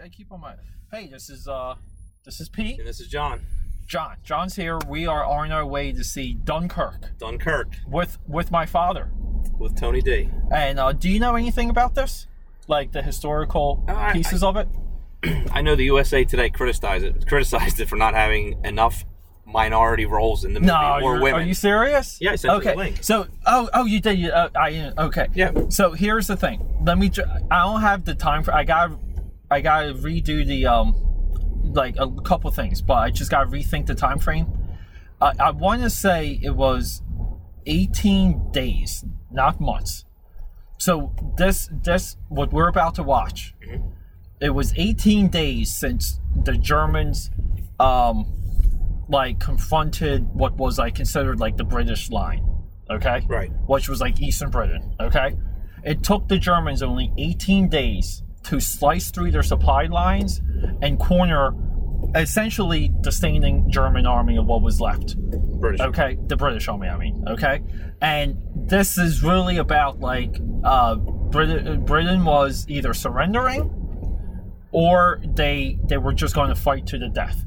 I, I keep on my. Hey, this is uh, this is Pete. And this is John. John. John's here. We are on our way to see Dunkirk Dunkirk with with my father. with Tony D. And uh, do you know anything about this? Like the historical Uh, I- pieces of it? I know the USA Today criticized it criticized it for not having enough minority roles in the movie No, or women. are you serious? Yeah, sent okay. the link. So, oh, oh, you did. You, uh, I okay. Yeah. So here's the thing. Let me. I don't have the time for. I got. I got to redo the um, like a couple things, but I just got to rethink the time frame. I, I want to say it was 18 days, not months. So this this what we're about to watch. It was 18 days since the Germans um like confronted what was like considered like the British line. Okay? Right. Which was like Eastern Britain. Okay? It took the Germans only 18 days to slice through their supply lines and corner essentially the standing German army of what was left. British. Okay, the British Army, I mean. Okay, and this is really about like uh, Britain. Britain was either surrendering, or they they were just going to fight to the death.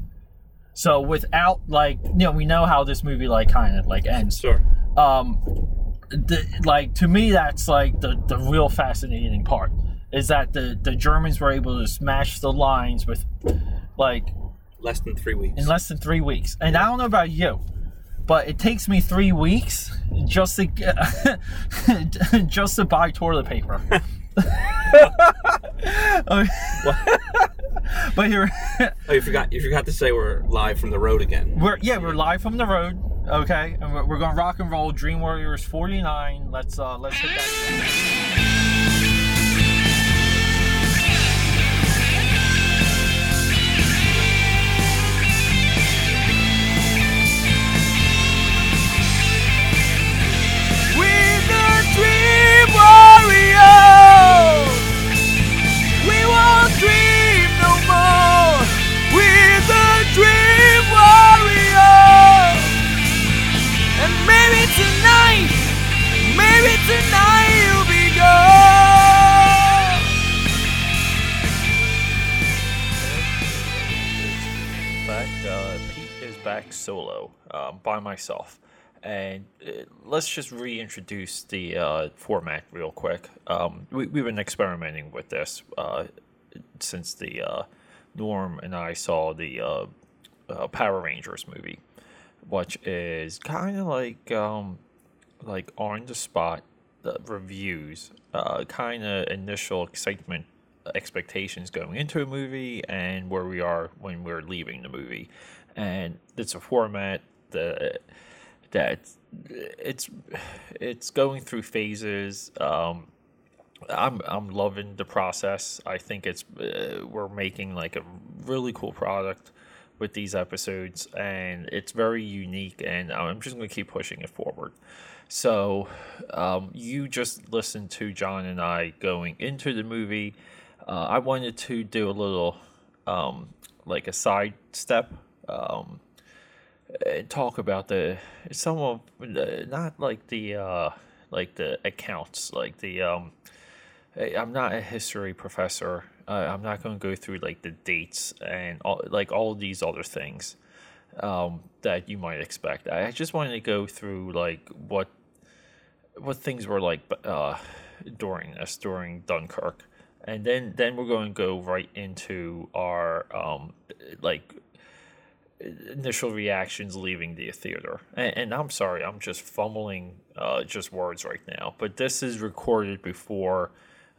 So without like you know we know how this movie like kind of like ends. Sure. Um, the, like to me that's like the the real fascinating part is that the the Germans were able to smash the lines with like Less than three weeks. in less than three weeks. And I don't know about you, but it takes me three weeks just to get, just to buy toilet paper. Okay. but here, oh, you forgot. You forgot to say we're live from the road again. we're yeah, we're live from the road. Okay, and we're, we're going to rock and roll. Dream Warriors forty nine. Let's uh let's hit that. Back. Uh, Pete is back solo um, by myself, and uh, let's just reintroduce the uh, format real quick. Um, we, we've been experimenting with this uh, since the uh, Norm and I saw the uh, uh, Power Rangers movie, which is kind of like um, like on the spot reviews, kind of initial excitement, expectations going into a movie, and where we are when we're leaving the movie. And it's a format that that it's it's it's going through phases. Um, I'm I'm loving the process. I think it's uh, we're making like a really cool product with these episodes, and it's very unique. And I'm just going to keep pushing it forward. So, um, you just listened to John and I going into the movie. Uh, I wanted to do a little um, like a side step. Um, talk about the some of not like the uh like the accounts like the um I'm not a history professor. Uh, I'm not going to go through like the dates and all, like all these other things um, that you might expect. I just wanted to go through like what what things were like uh, during this during Dunkirk, and then then we're going to go right into our um, like initial reactions leaving the theater. And, and I'm sorry, I'm just fumbling uh, just words right now. But this is recorded before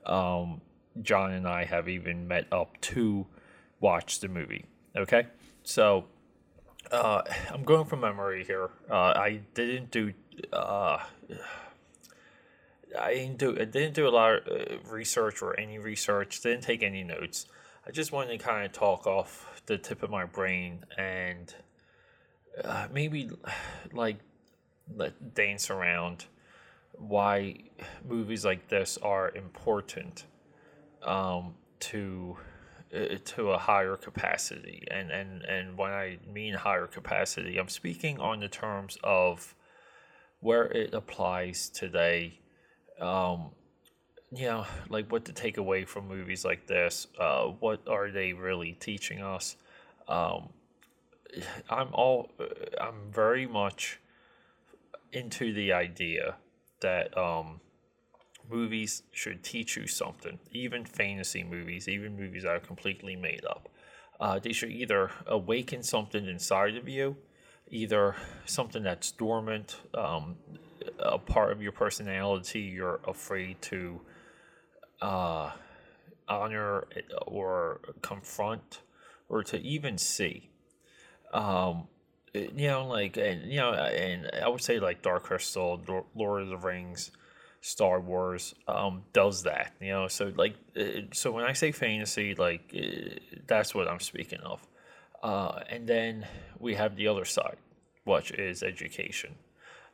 um, John and I have even met up to watch the movie. Okay, so uh, I'm going from memory here. Uh, I didn't do. Uh, I didn't do. I didn't do a lot of uh, research or any research. Didn't take any notes. I just wanted to kind of talk off the tip of my brain and uh, maybe like let dance around why movies like this are important um, to uh, to a higher capacity. And, and and when I mean higher capacity I'm speaking on the terms of where it applies today um, you know, like what to take away from movies like this. Uh, what are they really teaching us? Um, I'm all, I'm very much into the idea that um, movies should teach you something. Even fantasy movies, even movies that are completely made up. Uh, they should either awaken something inside of you, either something that's dormant, um, a part of your personality you're afraid to uh, honor or confront or to even see. Um, you know, like, and, you know, and I would say like Dark Crystal, Lord of the Rings, Star Wars um, does that, you know. So like, uh, so when I say fantasy, like uh, that's what I'm speaking of. Uh, and then we have the other side, which is education,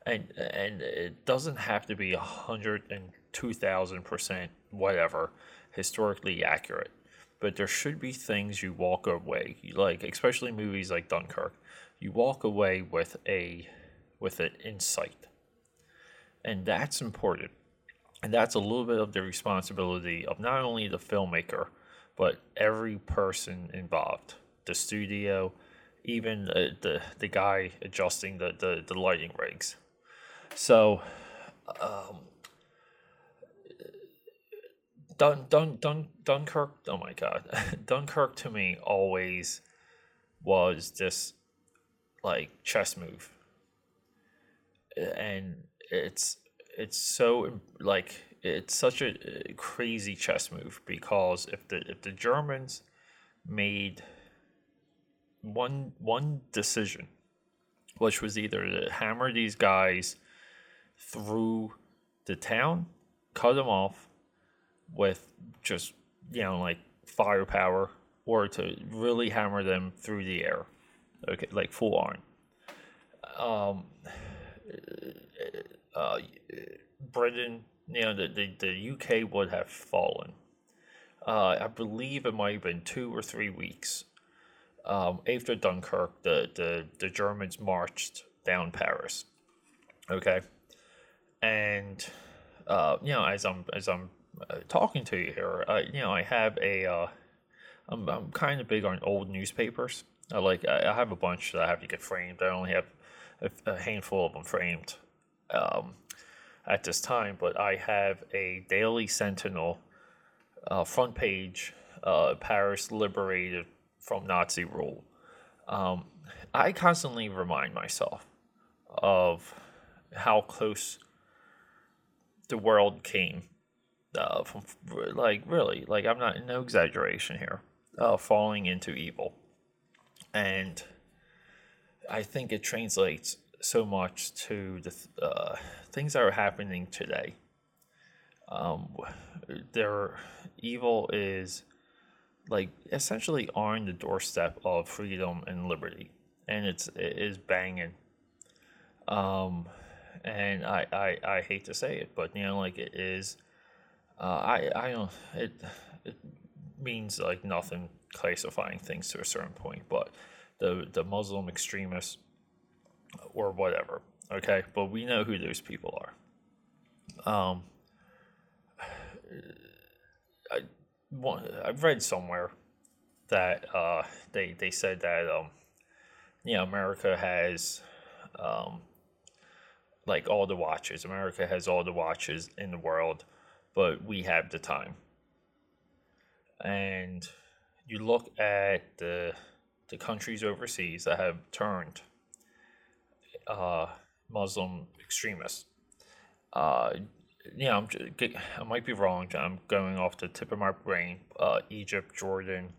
and and it doesn't have to be a hundred and two thousand percent whatever historically accurate, but there should be things you walk away like, especially movies like Dunkirk, you walk away with a with an insight and that's important. And that's a little bit of the responsibility of not only the filmmaker, but every person involved the studio, even the, the guy adjusting the, the, the lighting rigs. So, um, Dun, Dun, Dun, Dunkirk, oh my god. Dunkirk to me always was this like chess move. And it's it's so like it's such a uh, crazy chess move because if the if the Germans made one one decision, which was either to hammer these guys through the town, cut them off with just you know like firepower, or to really hammer them through the air, okay, like full on. Um, uh, Britain, you know, the, the, the UK would have fallen. Uh, I believe it might have been two or three weeks um, after Dunkirk. The, the the Germans marched down Paris. Okay, and uh, you know, as I'm as I'm uh, talking to you here, you know, I have a. Uh, I'm I'm kind of big on old newspapers. I like I, I have a bunch that I have to get framed. I only have a, a handful of them framed um, at this time, but I have a Daily Sentinel uh, front page uh, Paris liberated from Nazi rule. Um, I constantly remind myself of how close the world came uh, from, like, really, like, I'm not, no exaggeration here, uh, falling into evil. And I think it translates so much to the uh, things that are happening today. Um, evil is like essentially on the doorstep of freedom and liberty, and it's it is banging. Um, and I, I I hate to say it, but you know, like it is. Uh, I I don't it it means like nothing classifying things to a certain point, but the the Muslim extremists or whatever. Okay, but we know who those people are. Um, I, one I've read somewhere that uh, they they said that um, you know America has um, like all the watches. America has all the watches in the world, but we have the time. And you look at the the countries overseas that have turned uh, Muslim extremists. Uh, yeah, I'm, I might be wrong. I'm going off the tip of my brain. Uh, Egypt, Jordan,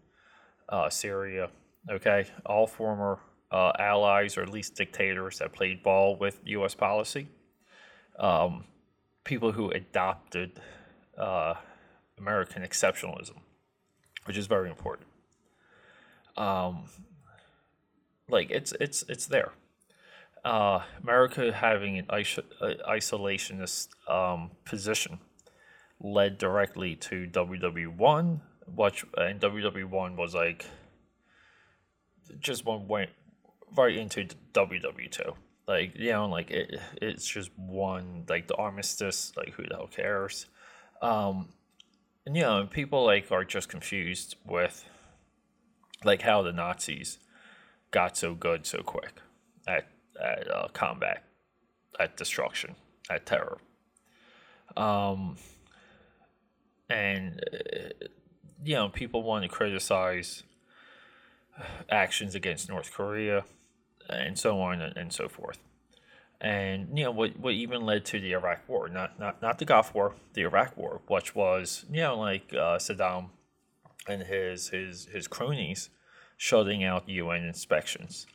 uh, Syria. Okay, all former uh, allies or at least dictators that played ball with U.S. policy. Um, people who adopted uh, American exceptionalism, which is very important. Um, like it's it's it's there uh, America having an isolationist um, position led directly to WW1, which and WW1 was like just one went right into WW2. Like you know, like it, it's just one like the armistice. Like who the hell cares? Um, and you know, people like are just confused with like how the Nazis got so good so quick at at uh, combat, at destruction, at terror. Um, and uh, you know, people want to criticize actions against North Korea and so on and, and so forth. And you know what, what even led to the Iraq War, not not not the Gulf War, the Iraq War, which was you know like uh, Saddam and his his his cronies shutting out UN inspections.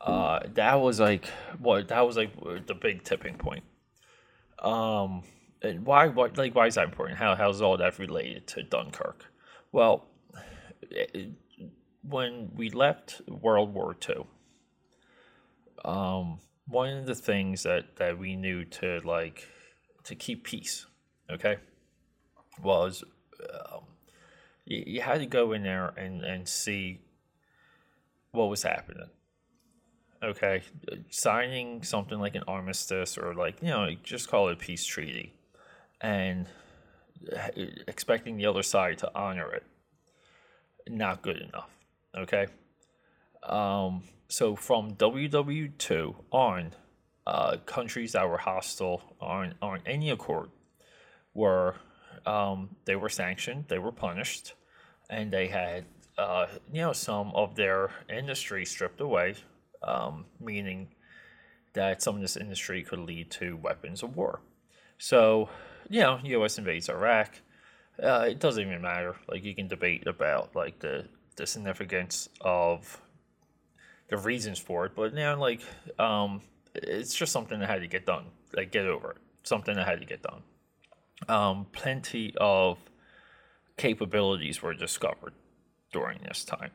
Uh, that was like what that was like the big tipping point. Um, and why what like why is that important? How how's all that related to Dunkirk? Well, it, when we left World War II, um, one of the things that that we knew to like to keep peace, okay, was um, you, you had to go in there and and see what was happening. Okay, signing something like an armistice or like you know just call it a peace treaty, and expecting the other side to honor it, not good enough. Okay. Um, so from WW2 on, uh, countries that were hostile on on any accord were um, they were sanctioned, they were punished, and they had uh, you know some of their industry stripped away, um, meaning that some of this industry could lead to weapons of war. So you know, U.S. invades Iraq. Uh, it doesn't even matter. Like you can debate about like the the significance of the reasons for it, but now like um, it's just something that had to get done. Like get over it. Something that had to get done. Um, plenty of capabilities were discovered during this time.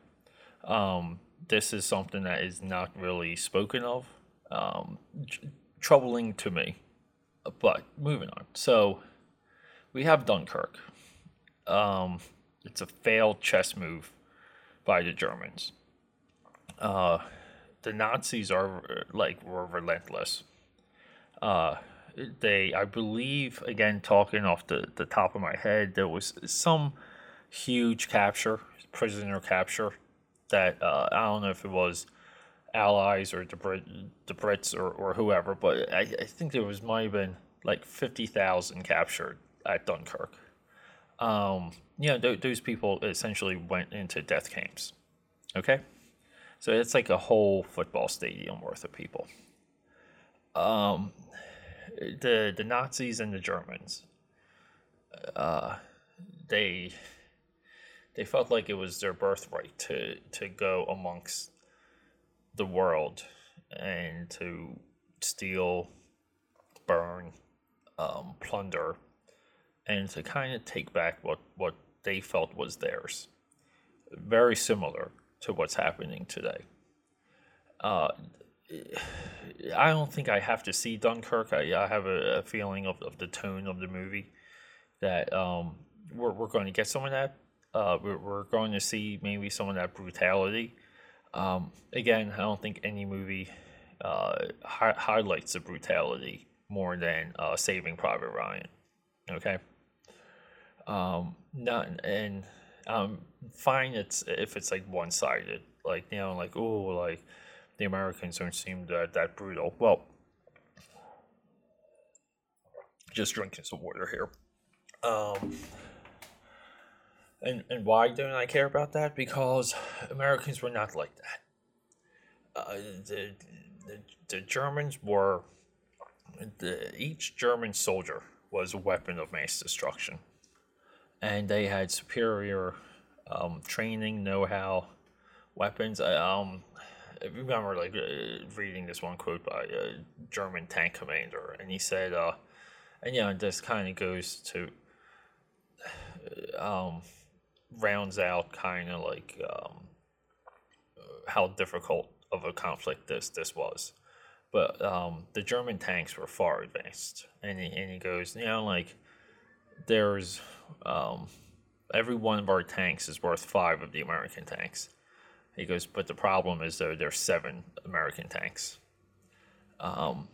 Um, this is something that is not really spoken of. Um, tr- troubling to me. But moving on. So we have Dunkirk. Um, it's a failed chess move by the Germans uh, the Nazis are like were relentless. Uh, they, I believe, again talking off the, the top of my head, there was some huge capture, prisoner capture, that uh, I don't know if it was allies or the, Brit, the Brits or, or whoever, but I, I think there was might have been like fifty thousand captured at Dunkirk. Um, you know, th- those people essentially went into death camps. Okay. So it's like a whole football stadium worth of people. Um, the the Nazis and the Germans, uh, they they felt like it was their birthright to to go amongst the world and to steal, burn, um, plunder, and to kind of take back what what they felt was theirs. Very similar to what's happening today. Uh, I don't think I have to see Dunkirk. I, I have a, a, feeling of, of the tone of the movie that um, we're, we're going to get some of that. Uh, we're, we're going to see maybe some of that brutality. Um, again, I don't think any movie uh, hi- highlights the brutality more than uh, Saving Private Ryan. Okay. Um, not and um, fine. It's if it's like one sided, like you know, like oh, like the Americans don't seem that that brutal. Well, just drinking some water here. Um, and and why don't I care about that? Because Americans were not like that. Uh, the, the the Germans were the each German soldier was a weapon of mass destruction and they had superior um, training, know-how, weapons. I, um, I remember like uh, reading this one quote by a German tank commander, and he said, uh, and know, this kind of goes to um, rounds out kind of like um, how difficult of a conflict this this was. But um, the German tanks were far advanced, and he, and he goes, you know, like there's um, every one of our tanks is worth five of the American tanks. He goes, but the problem is though there's seven American tanks. Um,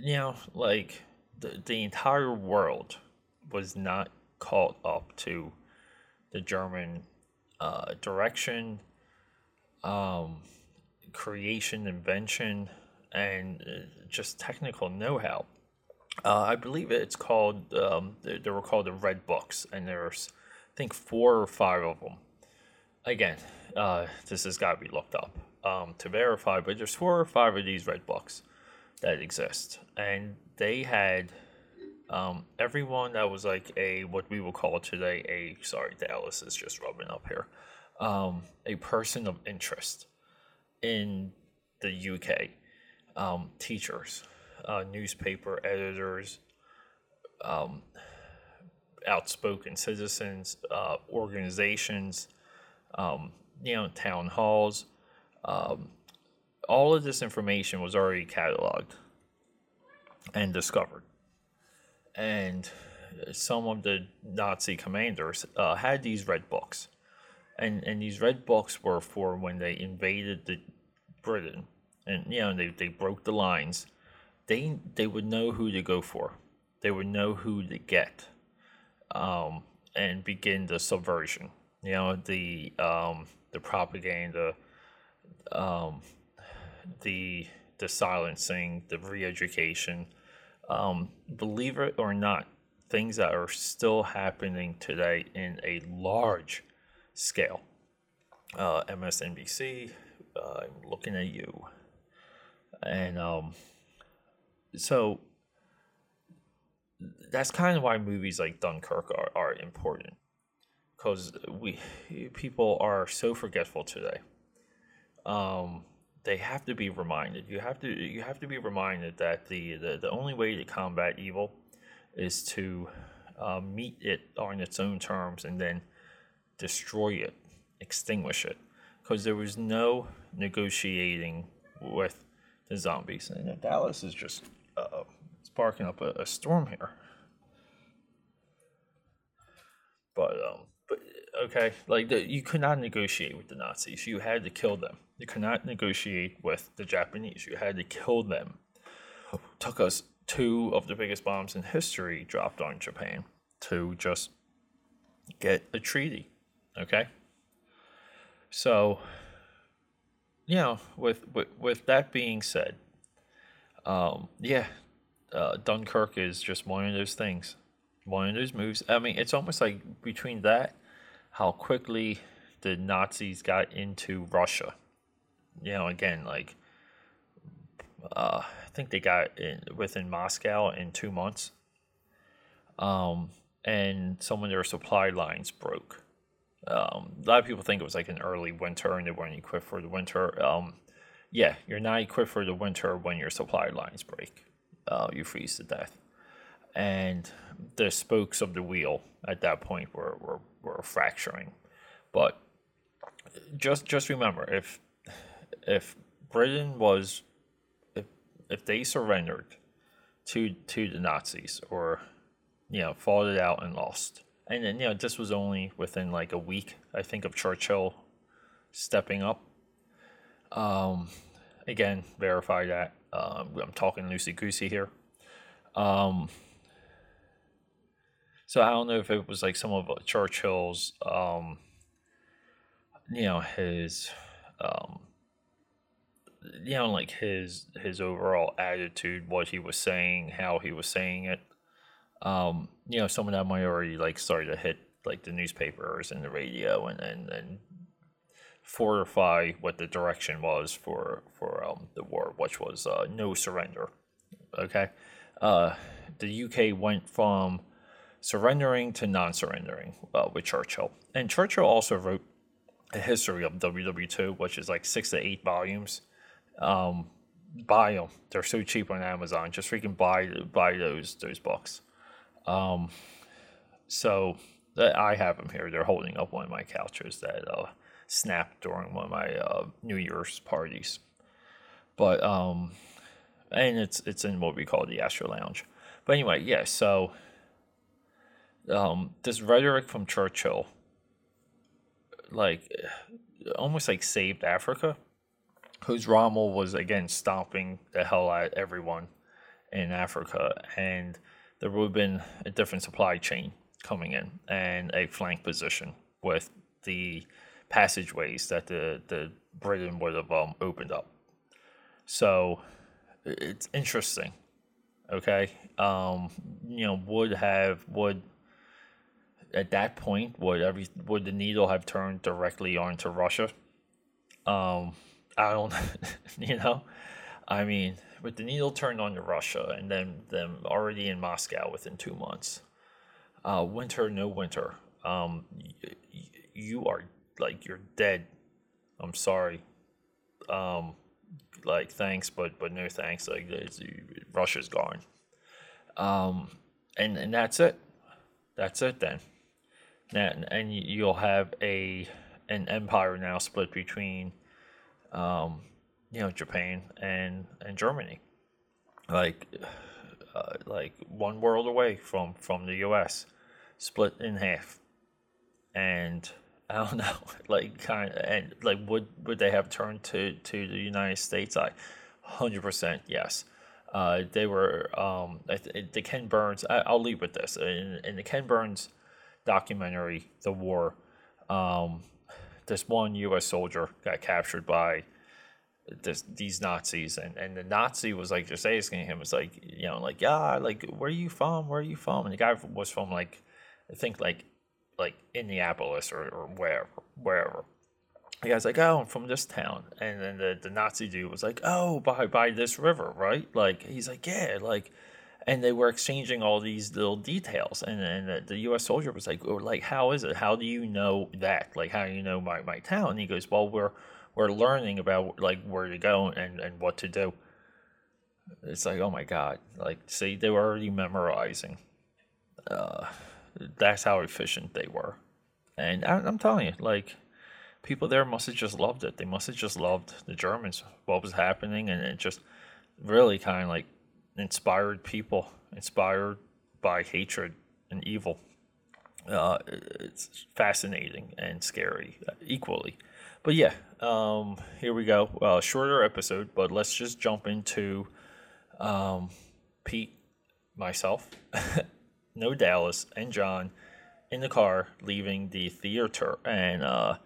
you know, like the the entire world was not caught up to the German uh, direction, um, creation, invention, and uh, just technical know-how. Uh, I believe it's called. Um, they, they were called the Red Books, and there's, I think, four or five of them. Again, uh, this has got to be looked up um, to verify, but there's four or five of these Red Books that exist, and they had um, everyone that was like a what we will call today a sorry Dallas is just rubbing up here, um, a person of interest in the UK, um, teachers, uh, newspaper editors, um, outspoken citizens, uh, organizations, um, you know, town halls. Um, all of this information was already cataloged and discovered. And some of the Nazi commanders uh, had these red books. And, and these red books were for when they invaded the Britain and you know they, they broke the lines they they would know who to go for. They would know who to get um, and begin the subversion. You know the um, the propaganda um, the the silencing the re-education. Um, believe it or not things that are still happening today in a large scale uh, msnbc uh, i'm looking at you. And um, so that's kind of why movies like Dunkirk are, are important because we people are so forgetful today. Um, they have to be reminded. You have to you have to be reminded that the the, the only way to combat evil is to uh, meet it on its own terms and then destroy it, extinguish it, because there was no negotiating with the zombies. And Dallas is just uh, sparking up a, a storm here. But um, but okay, like the, you could not negotiate with the Nazis. You had to kill them. You could not negotiate with the Japanese. You had to kill them. took us two of the biggest bombs in history dropped on Japan to just get a treaty. Okay. So, you know, with with, with that being said, um, yeah, uh, Dunkirk is just one of those things, one of those moves. I mean, it's almost like between that, how quickly the Nazis got into Russia. You know, again, like uh, I think they got in within Moscow in two months. Um, and some of their supply lines broke. Um, a lot of people think it was like an early winter and they weren't equipped for the winter. Um, yeah, you're not equipped for the winter when your supply lines break. Uh, you freeze to death. And the spokes of the wheel at that point were, were, were fracturing. But just just remember if if Britain was if if they surrendered to to the Nazis or you know fought it out and lost and then you know this was only within like a week I think of Churchill stepping up um again verify that um, I'm talking loosey goosey here. Um so I don't know if it was like some of Churchill's um you know his um you know like his his overall attitude what he was saying how he was saying it. Um you know some of that might already like started to hit like the newspapers and the radio and and, and fortify what the direction was for for um, the war which was uh, no surrender okay uh, the uk went from surrendering to non-surrendering uh, with churchill and churchill also wrote a history of ww2 which is like six to eight volumes um, buy them. They're so cheap on Amazon. Just freaking buy buy those those books. Um, so I have them here. They're holding up one of my couches that uh, snapped during one of my uh, New Year's parties. But um, and it's it's in what we call the Astro Lounge. But anyway, yeah. So um, this rhetoric from Churchill, like almost like saved Africa whose Rommel was again stomping the hell out everyone in Africa, and there would have been a different supply chain coming in and a flank position with the passageways that the, the Britain would have um, opened up. So it's interesting. Okay, um, you know, would have would at that point would every would the needle have turned directly onto Russia? Um, I don't, you know, I mean, with the needle turned on to Russia and then them already in Moscow within two months, uh, winter no winter, um, y- y- you are like you're dead. I'm sorry. Um, like thanks, but but no thanks. Like Russia's gone. Um, and and that's it. That's it then. Now, and you'll have a an empire now split between, um, you know, Japan and and Germany, like uh, like one world away from from the U.S. split in half, and I don't know, like kind of, and like would would they have turned to to the United States? I, hundred percent yes. Uh, they were um, the Ken Burns. I, I'll leave with this in, in the Ken Burns documentary, The War. Um, this one U.S. soldier got captured by this these Nazis, and, and the Nazi was like just asking him, was like you know like yeah like where are you from? Where are you from? And the guy was from like I think like like Indianapolis or, or wherever wherever. The guy's like, oh, I'm from this town, and then the, the Nazi dude was like, oh, by by this river, right? Like he's like, yeah, like, and they were exchanging all these little details, and and the, the U.S. soldier was like, oh, like, how is it? How do you know that? Like, how do you know my, my town? And he goes, well, we're we're learning about like where to go and and what to do. It's like, oh my god, like, see, they were already memorizing. Uh, that's how efficient they were, and I, I'm telling you, like people there must have just loved it. They must have just loved the Germans, what was happening, and it just really kind of like inspired people, inspired by hatred and evil. Uh, it's fascinating and scary equally. But yeah, um, here we go. Uh, shorter episode, but let's just jump into um, Pete, myself, no Dallas, and John in the car leaving the theater. And uh,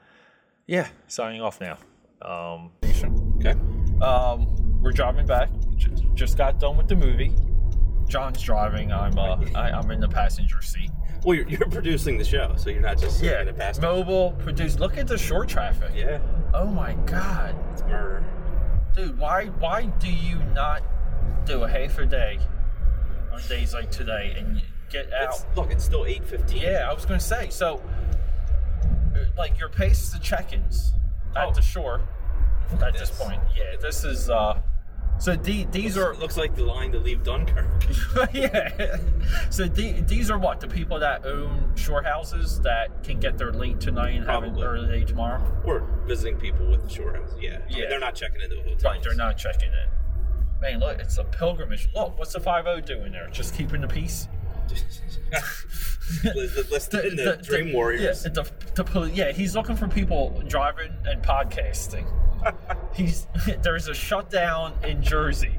yeah, signing off now. Um, Okay. um, we're driving back. J- just got done with the movie. John's driving. I'm uh, I, I'm in the passenger seat. Well, you're, you're producing the show, so you're not just sitting in the past. mobile produced. Look at the short traffic. Yeah, Oh my god, it's murder. dude. Why why do you not do a half a day on days like today and get out? It's, look, it's still eight fifteen. Yeah, I was gonna say. So, uh, like your pace is the check-ins at Oh. the shore. At this this. point, yeah, this is. uh So the, these are Looks like the line to leave Dunkirk. yeah. So the, these are what the people that own shore houses that can get there late tonight and have it Probably. early tomorrow. We're visiting people with the shore house. Yeah. I mean, Yeah. they're not checking into a hotel. Right, they're not checking in. Man, look, it's a pilgrimage. Look, what's the five O doing there? Just keeping the peace. Let's do in the, Dream Warriors. Yeah, the, the, yeah, he's looking for people driving and podcasting. he's there's a shutdown in Jersey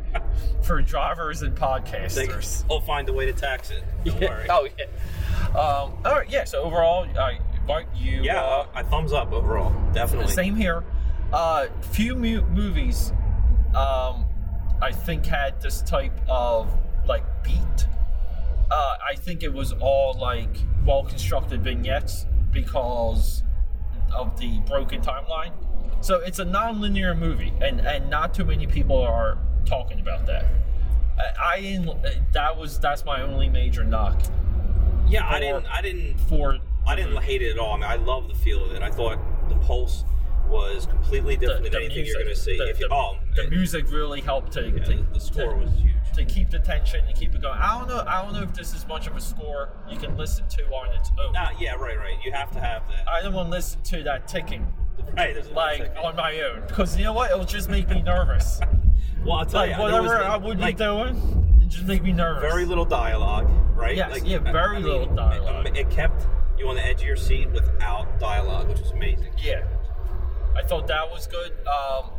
for drivers and They, podcasters. will find a way to tax it. Don't Yeah. worry. Oh yeah. Um, all right. Yeah. So overall, I invite you. yeah, uh, I thumbs up overall. Definitely. Same here. Uh, few mu- movies, um, I think had this type of like beat. Uh, I think it was all like well constructed vignettes because of the broken timeline. So it's a non-linear movie, and and not too many people are talking about that. I, I didn't. That was that's my only major knock Yeah, I didn't. I didn't. for. I didn't hate it at all. I mean, I love the feel of it. I thought the pulse was completely different than anything you're going to see. The, if you, the- oh, the music really helped to, yeah, to the, the score to, was huge. To keep the tension and keep it going. I don't know. I don't know if this is much of a score you can listen to on its own. Nah, yeah, right, right. You have to have that. I don't want to listen to that ticking right, there's a lot of like on my own because you know what? It'll just make me nervous. Well, I'll tell Like you, whatever was, I would like, be doing, it just make me nervous. Very little dialogue, right? Yes, yeah, very little it- dialogue. It, it kept you on the edge of your seat without dialogue, which was amazing. Yeah, I thought that was good. Um,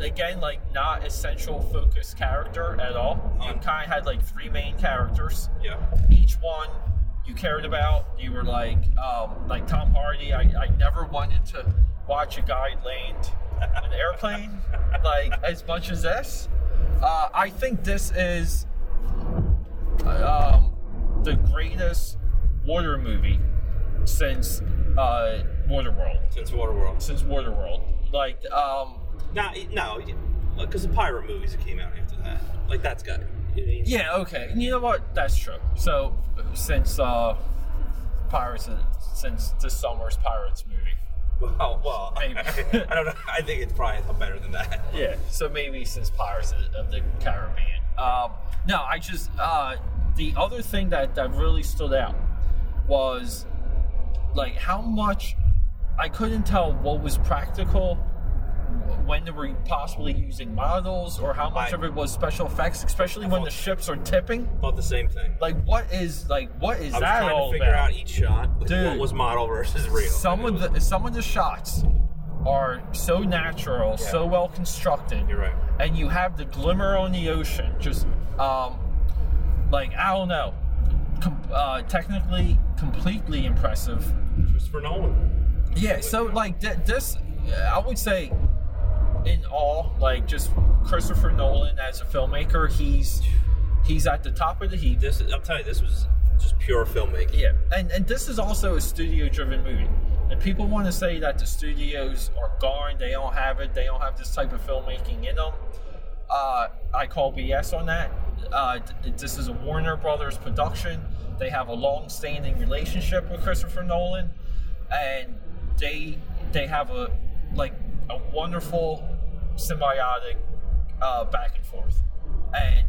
again, like not essential focus character at all. You kind of had like three main characters. Yeah. Each one you cared about. You were like, um, like Tom Hardy. I, I never wanted to watch a guy land an airplane like as much as this. Uh, I think this is um, the greatest water movie since uh, Waterworld. Since Waterworld. Since Waterworld, like um, No, no, because the pirate movies that came out after that, like that's got. You know, what I mean? yeah, okay. And you know what? That's true. So since uh, Pirates, since this summer's Pirates movie. Well, well, Maybe. I don't know. I think it's probably better than that. Yeah, so maybe since Pirates of- of the Caribbean. Um, no, I just uh, the other thing that that really stood out was like how much I couldn't tell what was practical when they were possibly using models or how much I- of it was special effects, especially when the ships are tipping? About the same thing. Like, what is like what is I was that trying all to figure about? out each shot, like, what Dude. was model versus real. some of was- the some of the shots are so natural, so well constructed. You're right. and you have the glimmer on the ocean just um like i don't know com- uh, technically completely impressive Christopher Nolan. yeah so like th- this i would say in all like just christopher nolan as a filmmaker he's he's at the top of the heap This, I'm telling you, this was just pure filmmaking. yeah, and and this is also a studio-driven movie. And people want to say that the studios are gone, they don't have it, they don't have this type of filmmaking in them. Uh, I call BS on that. Uh, th- this is a Warner Brothers production. They have a long-standing relationship with Christopher Nolan, and they they have a like a wonderful symbiotic uh, back and forth. And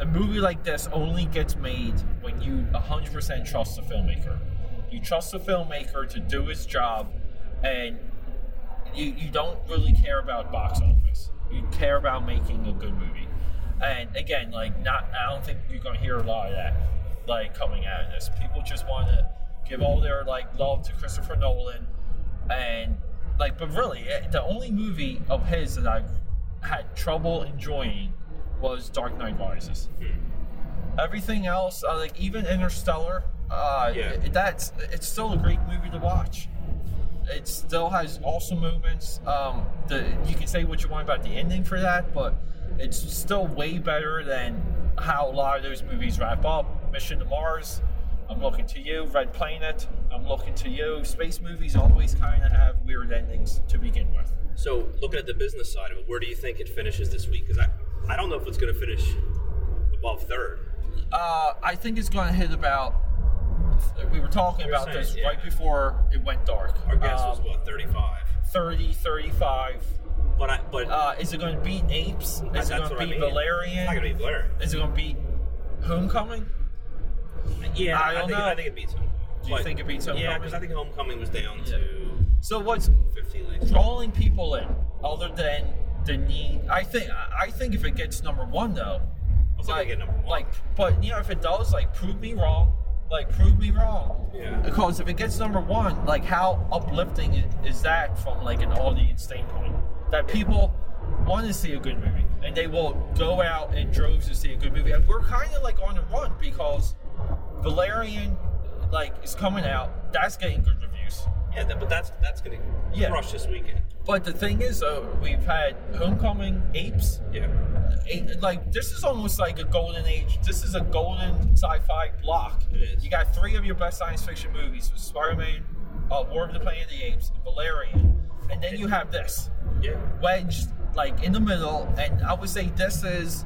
a movie like this only gets made when you 100% trust the filmmaker. You trust the filmmaker to do his job, and you, you don't really care about box office. You care about making a good movie. And again, like not, I don't think you're to hear a lot of that, like coming out of this. People just want to give all their like love to Christopher Nolan, and like, but really, eh, the only movie of his that I've had trouble enjoying was Dark Knight Rises. Everything else, uh, like even Interstellar, uh, Yeah. it- that's it's still a great movie to watch. It still has awesome moments. Um, the you can say what you want about the ending for that, but it's still way better than how a lot of those movies wrap up. Mission to Mars, I'm looking to you. Red Planet, I'm looking to you. Space movies always kind of have weird endings to begin with. So, looking at the business side of it, where do you think it finishes this week? Because I, I don't know if it's going to finish above third. Uh, I think it's going to hit about. We were talking were about saying, this yeah. right before it went dark. Our guess was Um, what 35. 30, 35. But I, but Uh, is it going to beat Apes? Is it going to I beat mean. Valerian? It's not going to be Valerian. Is it going to beat Homecoming? Yeah, I don't think, know. I think it beats him. Do you think it beats him? Yeah, because I think Homecoming was down Yeah. to So what's 50 last. drawing people in, other than the need? I think. I think if it gets number one though, It's not gonna get number one. like, but you know, if it does, like, prove me wrong. Like, prove me wrong. Yeah. Because if it gets number one, like, how uplifting is that from like an audience standpoint? That people want to see a good movie, and they will go out in droves to see a good movie. And we're kind of like on the run because Valerian, like, is coming out. That's getting good reviews. Yeah, that, but that's that's going to Yeah. crush this weekend. But the thing is, though, we've had Homecoming, Apes, Yeah. eight, like this is almost like a golden age. This is a golden sci-fi block. It is. You got three of your best science fiction movies: with Spider-Man, uh, War of the Planet of the Apes, Valerian, and then you have this Yeah. wedged like in the middle. And I would say this is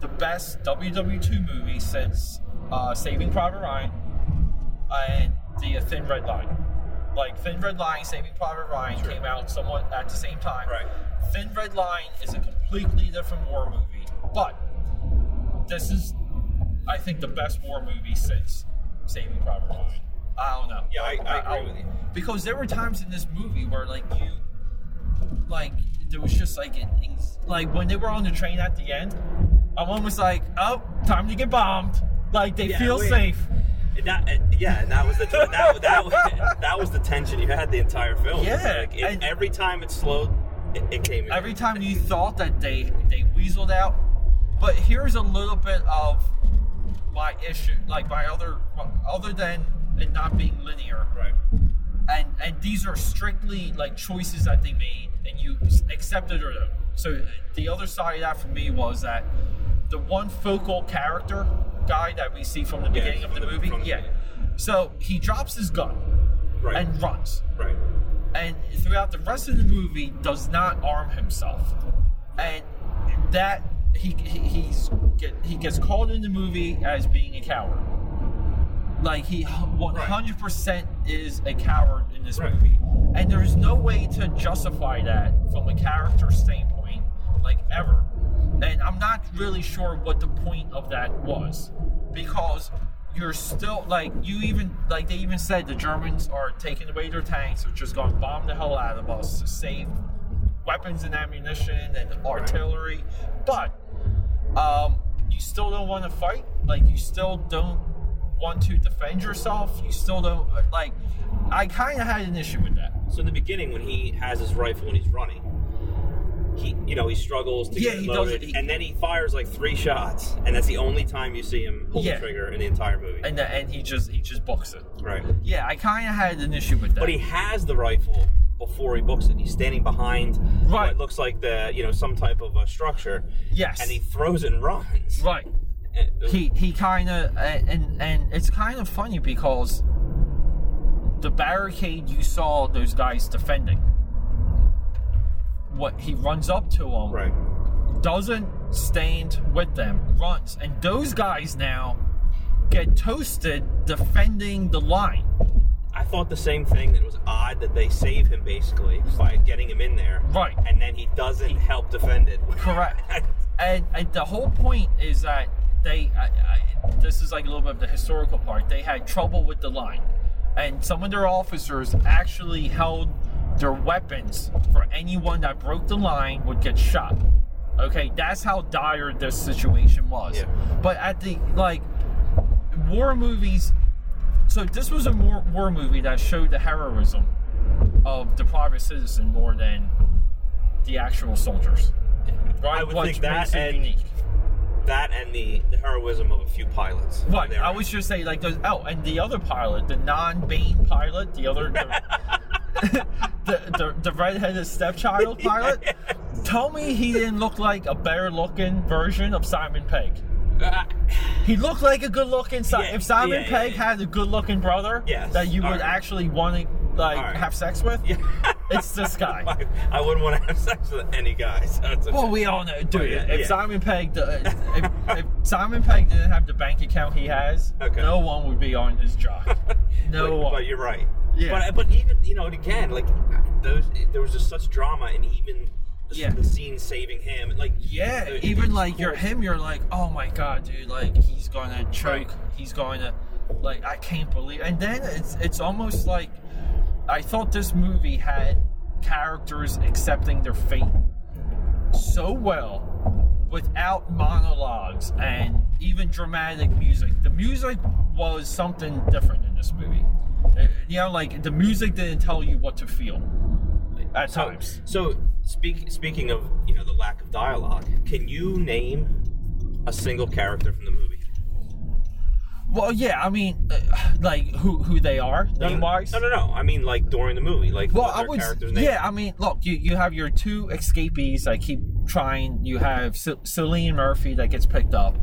the best WW2 movie since uh, Saving Private Ryan and the Thin Red Line. Like Thin Red Line, Saving Private Ryan Sure. came out somewhat at the same time. Right. Thin Red Line is a completely different war movie, but this is, I think, the best war movie since Saving Private Ryan. I don't know. Yeah, I- I agree with you. Because there were times in this movie where, like, you, like, there was just like, an, like when they were on the train at the end, I'm almost like, oh, time to get bombed. Like they Yeah, feel oh, wait. safe. That, uh, yeah, and that was the that, that, was- that was the tension you had the entire film. Yeah, Like, it- and- every time it slowed it, it came. in. every time you thought that they they weaseled out. But here's a little bit of my issue, like my other other than it not being linear, right. and and these are strictly like choices that they made, and you accepted or. So the other side of that for me was that the one focal character guy that we see from the beginning of the the- movie, from the yeah. So he drops his gun Right. and runs. Right. and throughout the rest of the movie does not arm himself. And that he, he he's get, he gets called in the movie as being a coward. Like he 100% is a coward in this Right. movie. And there's no way to justify that from a character standpoint like ever and i'm not really sure what the point of that was because you're still like you even like they even said the germans are taking away their tanks they're just going to bomb the hell out of us to save weapons and ammunition and artillery but um, you still don't want to fight. Like you still don't want to defend yourself. You still don't like. I kind of had an issue with that. So in the beginning, when he has his rifle and he's running, he you know he struggles to Yeah, get loaded. He- and then he fires like three shots, and that's the only time you see him pull Yeah. the trigger in the entire movie. And uh, and he just he just books it. right. Yeah, I kind of had an issue with that. But he has the rifle before he books it. He's standing behind Right. what looks like the you know some type of a structure, yes, and he throws it and runs. right. And- He he kind of uh, and and it's kind of funny because the barricade you saw those guys defending. What he runs up to them, right. doesn't stand with them, runs. And those guys now get toasted defending the line. I thought the same thing. That it was odd that they save him basically by getting him in there, Right. And then he doesn't help defend it. Correct. And, and the whole point is that they, I, I, this is like a little bit of the historical part, they had trouble with the line. And some of their officers actually held their weapons for anyone that broke the line would get shot. Okay, that's how dire this situation was. Yeah. But at the, like, war movies, so this was a war, war movie that showed the heroism of the private citizen more than the actual soldiers. Right? I would Which think that and- unique. That and the, the heroism of a few pilots. Right. There. I was just saying, like, those, oh, and the other pilot, the non-Bane pilot, the other, the, the, the, the red-headed stepchild pilot. Tell me he didn't look like a better-looking version of Simon Pegg. Uh, He looked like a good-looking. Si- Yeah, if Simon yeah, Pegg yeah. had a good-looking brother Yes, that you would alright. actually want to like Alright. have sex with, yeah. it's this guy. I, wouldn't want to have sex with any guy. So it's okay. Well, we all know, dude. yeah, if yeah. Simon Pegg, if, if Simon Pegg didn't have the bank account he has, Okay. no one would be on his job. No but, one. but you're right. Yeah. But but even you know and again like those there was just such drama and even the, Yeah. the scene saving him like yeah, it- even like you're him, you're like, oh my god, dude, like he's gonna choke, Right. he's going to, like I can't believe. And then it's it's almost like I thought this movie had characters accepting their fate so well without monologues and even dramatic music. The music was something different in this movie. You know, like the music didn't tell you what to feel at So, times. so speak, speaking of you know the lack of dialogue, can you name a single character from the movie? Well, yeah, I mean, uh, like who who they are name wise. No, no, no. I mean like during the movie, like Well, what I would. Yeah, I mean, look, you, you have your two escapees that keep trying. You have C- Cillian Murphy that gets picked up,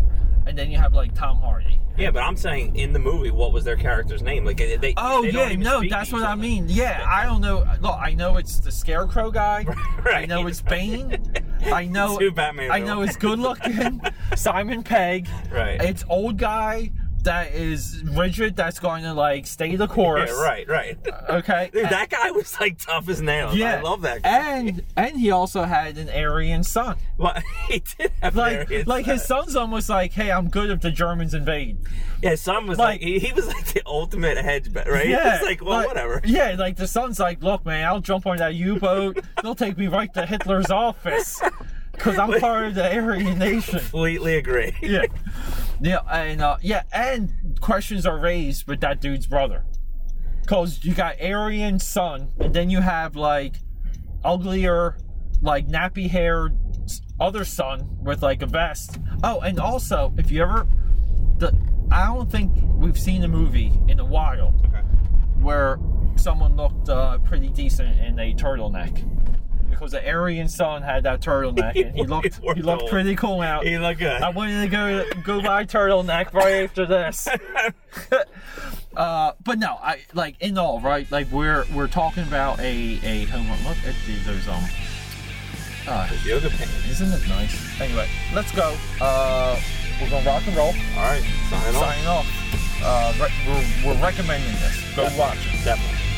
and then you have like Tom Hardy. Yeah, but I'm saying in the movie, what was their character's name? Like they. they Oh they yeah, no, that's what I mean. Yeah, I don't know. Look, I know it's the Scarecrow guy. right. I know it's Bane. I know. Two Batman I know it's good looking Simon Pegg. Right. It's old guy that is rigid. That's going to like stay the course. Yeah, right, right. Okay. Dude, that guy was like tough as nails. yeah, I love that guy. And and he also had an Aryan son. Well, he did have Like like his son's almost like, hey, I'm good if the Germans invade. Yeah, his son was like- like, he, he was like the ultimate hedge bet, right? Yeah, It's like, well, like- whatever. Yeah, like the son's like, look, man, I'll jump on that U-boat. They'll take me right to Hitler's office because I'm part of the Aryan nation. Completely agree. Yeah, yeah, and uh, yeah, and questions are raised with that dude's brother, because you got Aryan son, and then you have like uglier like nappy haired other son with like a vest. Oh, and also if you ever, the I don't think we've seen a movie in a while Okay. where someone looked uh, pretty decent in a turtleneck. Because the Aryan son had that turtleneck, and he looked he looked pretty cool out. He looked good. I wanted to go go buy turtleneck right after this. uh, but no, I like in all right. Like we're we're talking about a a home run. Look at these those um. Uh, Yoga pants. isn't it nice? Anyway, let's go. Uh, we're gonna rock and roll. All right. Sign off. Sign off. Uh, re- we're, we're recommending this. Go watch it. Definitely.